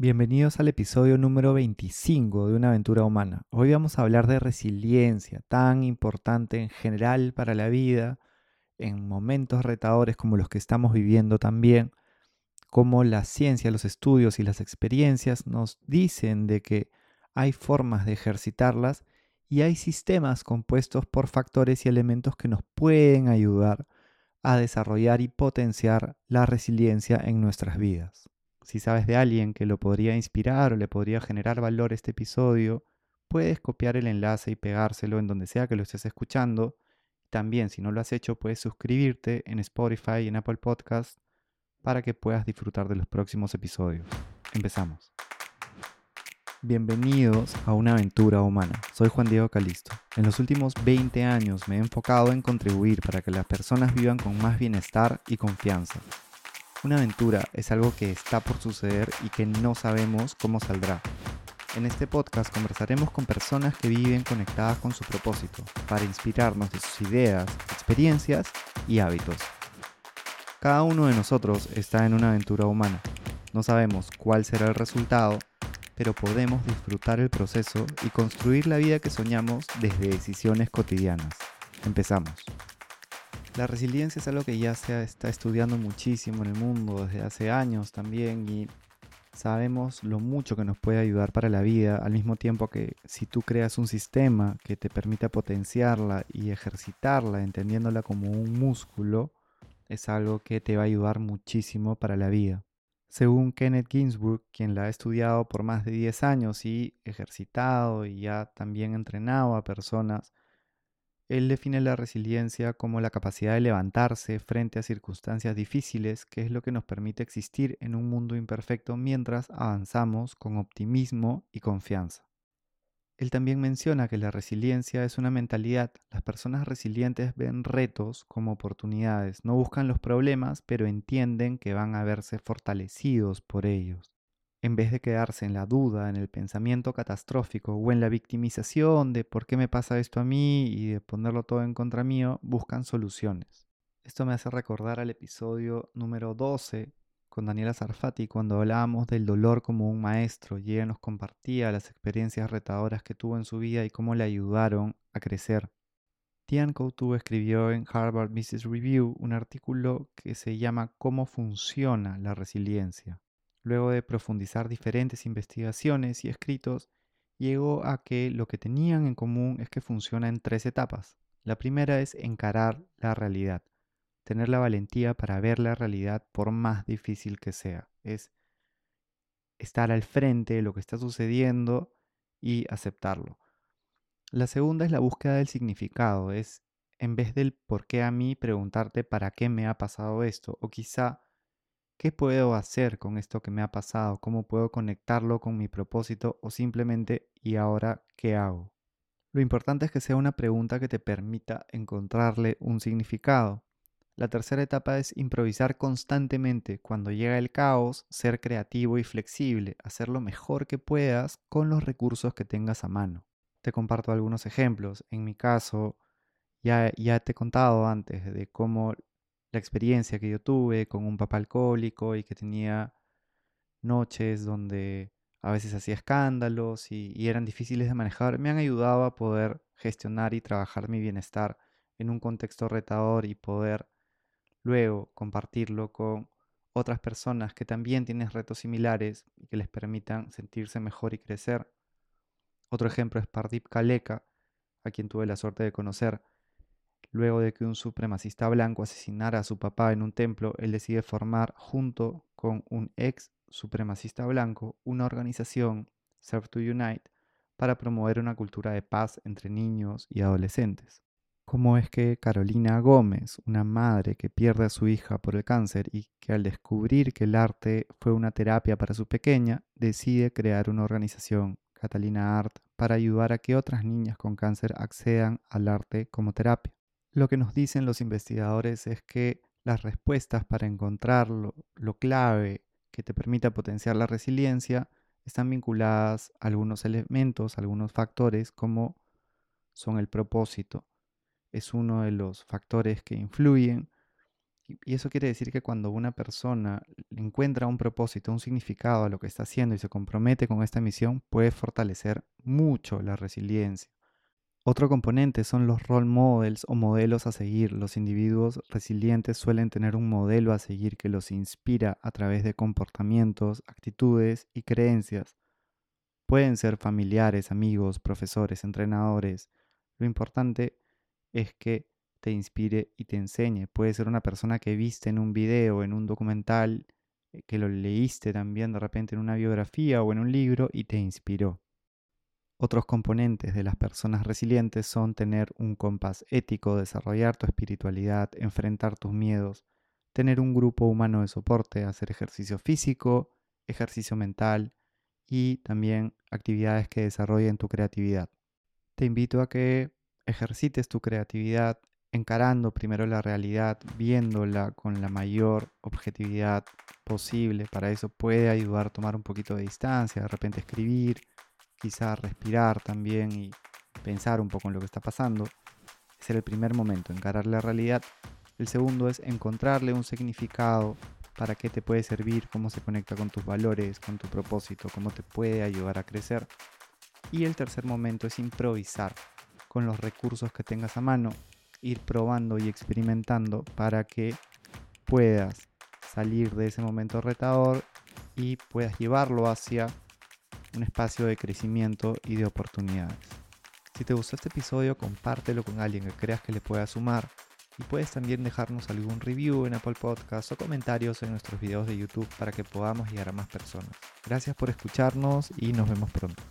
Bienvenidos al episodio número 25 de Una aventura humana. Hoy vamos a hablar de resiliencia, tan importante en general para la vida, en momentos retadores como los que estamos viviendo también, como la ciencia, los estudios y las experiencias nos dicen de que hay formas de ejercitarlas y hay sistemas compuestos por factores y elementos que nos pueden ayudar a desarrollar y potenciar la resiliencia en nuestras vidas. Si sabes de alguien que lo podría inspirar o le podría generar valor este episodio, puedes copiar el enlace y pegárselo en donde sea que lo estés escuchando. También, si no lo has hecho, puedes suscribirte en Spotify y en Apple Podcast para que puedas disfrutar de los próximos episodios. Empezamos. Bienvenidos a una aventura humana. Soy Juan Diego Calisto. En los últimos 20 años me he enfocado en contribuir para que las personas vivan con más bienestar y confianza una aventura es algo que está por suceder y que no sabemos cómo saldrá. En este podcast conversaremos con personas que viven conectadas con su propósito para inspirarnos de sus ideas, experiencias y hábitos. Cada uno de nosotros está en una aventura humana. No sabemos cuál será el resultado, pero podemos disfrutar el proceso y construir la vida que soñamos desde decisiones cotidianas. Empezamos. La resiliencia es algo que ya se está estudiando muchísimo en el mundo desde hace años también y sabemos lo mucho que nos puede ayudar para la vida, al mismo tiempo que si tú creas un sistema que te permita potenciarla y ejercitarla, entendiéndola como un músculo, es algo que te va a ayudar muchísimo para la vida. Según Kenneth Ginsburg, quien la ha estudiado por más de 10 años y ejercitado y ya también entrenado a personas, él define la resiliencia como la capacidad de levantarse frente a circunstancias difíciles, que es lo que nos permite existir en un mundo imperfecto mientras avanzamos con optimismo y confianza. Él también menciona que la resiliencia es una mentalidad. Las personas resilientes ven retos como oportunidades, no buscan los problemas, pero entienden que van a verse fortalecidos por ellos en vez de quedarse en la duda, en el pensamiento catastrófico o en la victimización de por qué me pasa esto a mí y de ponerlo todo en contra mío, buscan soluciones. Esto me hace recordar al episodio número 12 con Daniela Zarfati cuando hablábamos del dolor como un maestro y ella nos compartía las experiencias retadoras que tuvo en su vida y cómo le ayudaron a crecer. Tian Coutu escribió en Harvard Business Review un artículo que se llama Cómo funciona la resiliencia. Luego de profundizar diferentes investigaciones y escritos, llegó a que lo que tenían en común es que funciona en tres etapas. La primera es encarar la realidad, tener la valentía para ver la realidad por más difícil que sea. Es estar al frente de lo que está sucediendo y aceptarlo. La segunda es la búsqueda del significado, es en vez del por qué a mí preguntarte para qué me ha pasado esto o quizá ¿Qué puedo hacer con esto que me ha pasado? ¿Cómo puedo conectarlo con mi propósito? O simplemente, ¿y ahora qué hago? Lo importante es que sea una pregunta que te permita encontrarle un significado. La tercera etapa es improvisar constantemente. Cuando llega el caos, ser creativo y flexible, hacer lo mejor que puedas con los recursos que tengas a mano. Te comparto algunos ejemplos. En mi caso, ya, ya te he contado antes de cómo la experiencia que yo tuve con un papá alcohólico y que tenía noches donde a veces hacía escándalos y, eran difíciles de manejar, me han ayudado a poder gestionar y trabajar mi bienestar en un contexto retador y poder luego compartirlo con otras personas que también tienen retos similares y que les permitan sentirse mejor y crecer. Otro ejemplo es Pardip Kaleka, a quien tuve la suerte de conocer. Luego de que un supremacista blanco asesinara a su papá en un templo, él decide formar, junto con un ex supremacista blanco, una organización, Serve to Unite, para promover una cultura de paz entre niños y adolescentes. ¿Cómo es que Carolina Gómez, una madre que pierde a su hija por el cáncer y que al descubrir que el arte fue una terapia para su pequeña, decide crear una organización, Catalina Art, para ayudar a que otras niñas con cáncer accedan al arte como terapia? Lo que nos dicen los investigadores es que las respuestas para encontrar lo, clave que te permita potenciar la resiliencia están vinculadas a algunos elementos, algunos factores como son el propósito. Es uno de los factores que influyen Y eso quiere decir que cuando una persona encuentra un propósito, un significado a lo que está haciendo y se compromete con esta misión, puede fortalecer mucho la resiliencia. Otro componente son los role models o modelos a seguir. Los individuos resilientes suelen tener un modelo a seguir que los inspira a través de comportamientos, actitudes y creencias. Pueden ser familiares, amigos, profesores, entrenadores. Lo importante es que te inspire y te enseñe. Puede ser una persona que viste en un video, en un documental, eh, que lo leíste también de repente en una biografía o en un libro y te inspiró. Otros componentes de las personas resilientes son tener un compás ético, desarrollar tu espiritualidad, enfrentar tus miedos, tener un grupo humano de soporte, hacer ejercicio físico, ejercicio mental y también actividades que desarrollen tu creatividad. Te invito a que ejercites tu creatividad encarando primero la realidad, viéndola con la mayor objetividad posible. Para eso puede ayudar a tomar un poquito de distancia, de repente escribir, quizá respirar también y pensar un poco en lo que está pasando. Ese es el primer momento, encarar la realidad. El segundo es encontrarle un significado para qué te puede servir, cómo se conecta con tus valores, con tu propósito, cómo te puede ayudar a crecer. Y el tercer momento es improvisar con los recursos que tengas a mano ir probando y experimentando para que puedas salir de ese momento retador y puedas llevarlo hacia un espacio de crecimiento y de oportunidades. Si te gustó este episodio, compártelo con alguien que creas que le pueda sumar y puedes también dejarnos algún review en Apple Podcasts o comentarios en nuestros videos de YouTube para que podamos llegar a más personas. Gracias por escucharnos y nos vemos pronto.